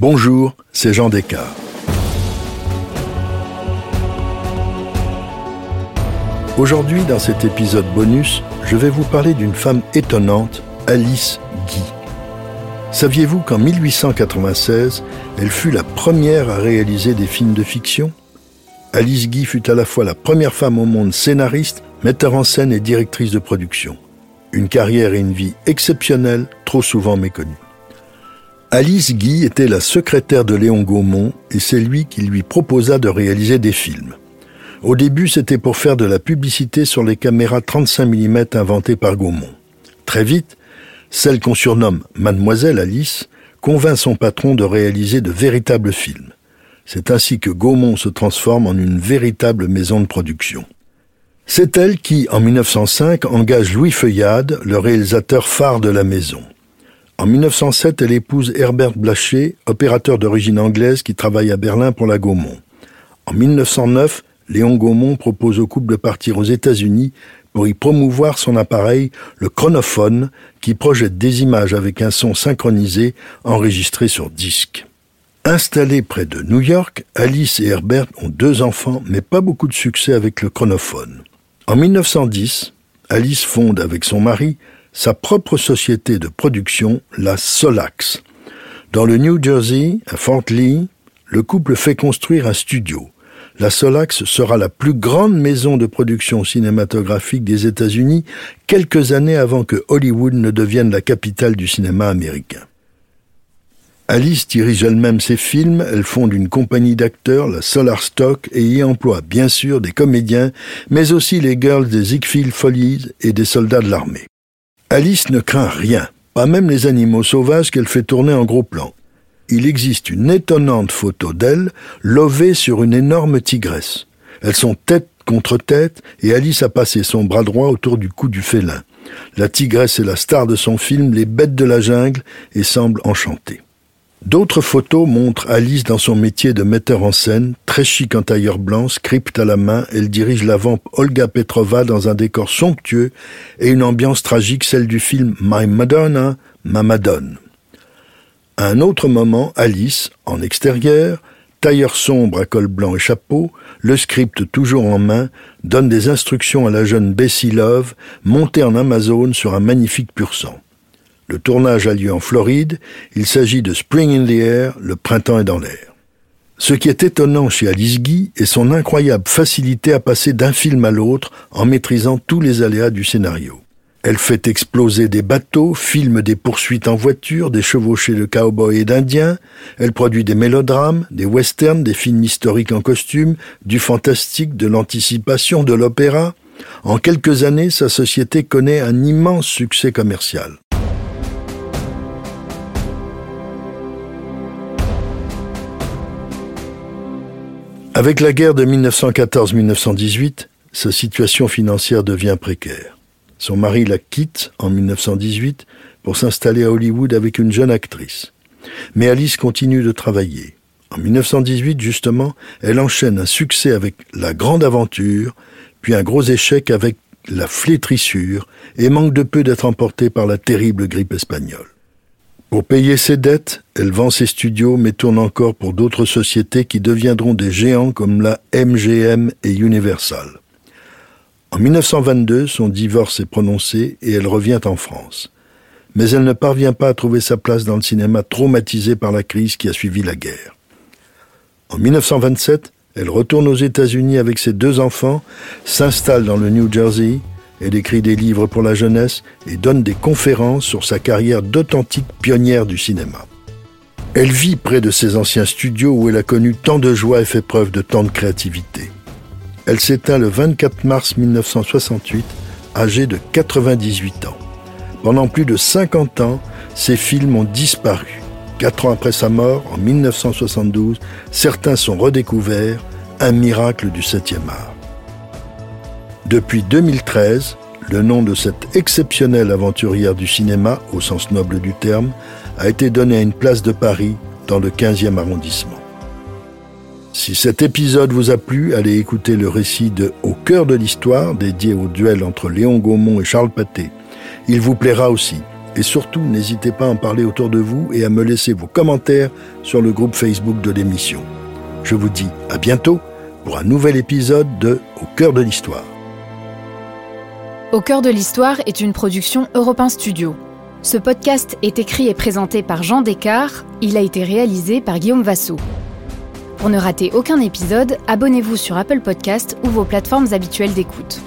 Bonjour, c'est Jean Descartes. Aujourd'hui, dans cet épisode bonus, je vais vous parler d'une femme étonnante, Alice Guy. Saviez-vous qu'en 1896, elle fut la première à réaliser des films de fiction? Alice Guy fut à la fois la première femme au monde scénariste, metteur en scène et directrice de production. Une carrière et une vie exceptionnelles, trop souvent méconnues. Alice Guy était la secrétaire de Léon Gaumont et c'est lui qui lui proposa de réaliser des films. Au début, c'était pour faire de la publicité sur les caméras 35 mm inventées par Gaumont. Très vite, celle qu'on surnomme Mademoiselle Alice convainc son patron de réaliser de véritables films. C'est ainsi que Gaumont se transforme en une véritable maison de production. C'est elle qui, en 1905, engage Louis Feuillade, le réalisateur phare de la maison. En 1907, elle épouse Herbert Blaché, opérateur d'origine anglaise qui travaille à Berlin pour la Gaumont. En 1909, Léon Gaumont propose au couple de partir aux États-Unis pour y promouvoir son appareil, le chronophone, qui projette des images avec un son synchronisé enregistré sur disque. Installés près de New York, Alice et Herbert ont deux enfants, mais pas beaucoup de succès avec le chronophone. En 1910, Alice fonde avec son mari sa propre société de production, la Solax. Dans le New Jersey, à Fort Lee, le couple fait construire un studio. La Solax sera la plus grande maison de production cinématographique des États-Unis quelques années avant que Hollywood ne devienne la capitale du cinéma américain. Alice dirige elle-même ses films, elle fonde une compagnie d'acteurs, la Solar Stock, et y emploie bien sûr des comédiens, mais aussi les girls des Ziegfeld Follies et des soldats de l'armée. Alice ne craint rien, pas même les animaux sauvages qu'elle fait tourner en gros plan il existe une étonnante photo d'elle lovée sur une énorme tigresse. Elles sont tête contre tête et Alice a passé son bras droit autour du cou du félin. La tigresse est la star de son film Les bêtes de la jungle et semble enchantée. D'autres photos montrent Alice dans son métier de metteur en scène, très chic en tailleur blanc, script à la main, elle dirige la vampe Olga Petrova dans un décor somptueux et une ambiance tragique, celle du film My Madonna, Ma Madone. À un autre moment, Alice, en extérieur, tailleur sombre à col blanc et chapeau, le script toujours en main, donne des instructions à la jeune Bessie Love, montée en Amazon sur un magnifique pur sang. Le tournage a lieu en Floride, il s'agit de Spring in the Air, le printemps est dans l'air. Ce qui est étonnant chez Alice Guy est son incroyable facilité à passer d'un film à l'autre en maîtrisant tous les aléas du scénario. Elle fait exploser des bateaux, filme des poursuites en voiture, des chevauchées de cow-boys et d'indiens. Elle produit des mélodrames, des westerns, des films historiques en costume, du fantastique, de l'anticipation, de l'opéra. En quelques années, sa société connaît un immense succès commercial. Avec la guerre de 1914-1918, sa situation financière devient précaire. Son mari la quitte en 1918 pour s'installer à Hollywood avec une jeune actrice. Mais Alice continue de travailler. En 1918, justement, elle enchaîne un succès avec La Grande Aventure, puis un gros échec avec La Flétrissure, et manque de peu d'être emportée par la terrible grippe espagnole. Pour payer ses dettes, elle vend ses studios mais tourne encore pour d'autres sociétés qui deviendront des géants comme la MGM et Universal. En 1922, son divorce est prononcé et elle revient en France. Mais elle ne parvient pas à trouver sa place dans le cinéma traumatisé par la crise qui a suivi la guerre. En 1927, elle retourne aux États-Unis avec ses deux enfants, s'installe dans le New Jersey, elle écrit des livres pour la jeunesse et donne des conférences sur sa carrière d'authentique pionnière du cinéma. Elle vit près de ses anciens studios où elle a connu tant de joie et fait preuve de tant de créativité. Elle s'éteint le 24 mars 1968, âgée de 98 ans. Pendant plus de 50 ans, ses films ont disparu. Quatre ans après sa mort, en 1972, certains sont redécouverts, un miracle du 7e art. Depuis 2013, le nom de cette exceptionnelle aventurière du cinéma, au sens noble du terme, a été donné à une place de Paris dans le 15e arrondissement. Si cet épisode vous a plu, allez écouter le récit de Au cœur de l'histoire, dédié au duel entre Léon Gaumont et Charles Pathé. Il vous plaira aussi. Et surtout, n'hésitez pas à en parler autour de vous et à me laisser vos commentaires sur le groupe Facebook de l'émission. Je vous dis à bientôt pour un nouvel épisode de Au cœur de l'histoire. Au cœur de l'histoire est une production Europe Studio. Ce podcast est écrit et présenté par Jean Descartes. Il a été réalisé par Guillaume Vassou. Pour ne rater aucun épisode, abonnez-vous sur Apple Podcast ou vos plateformes habituelles d'écoute.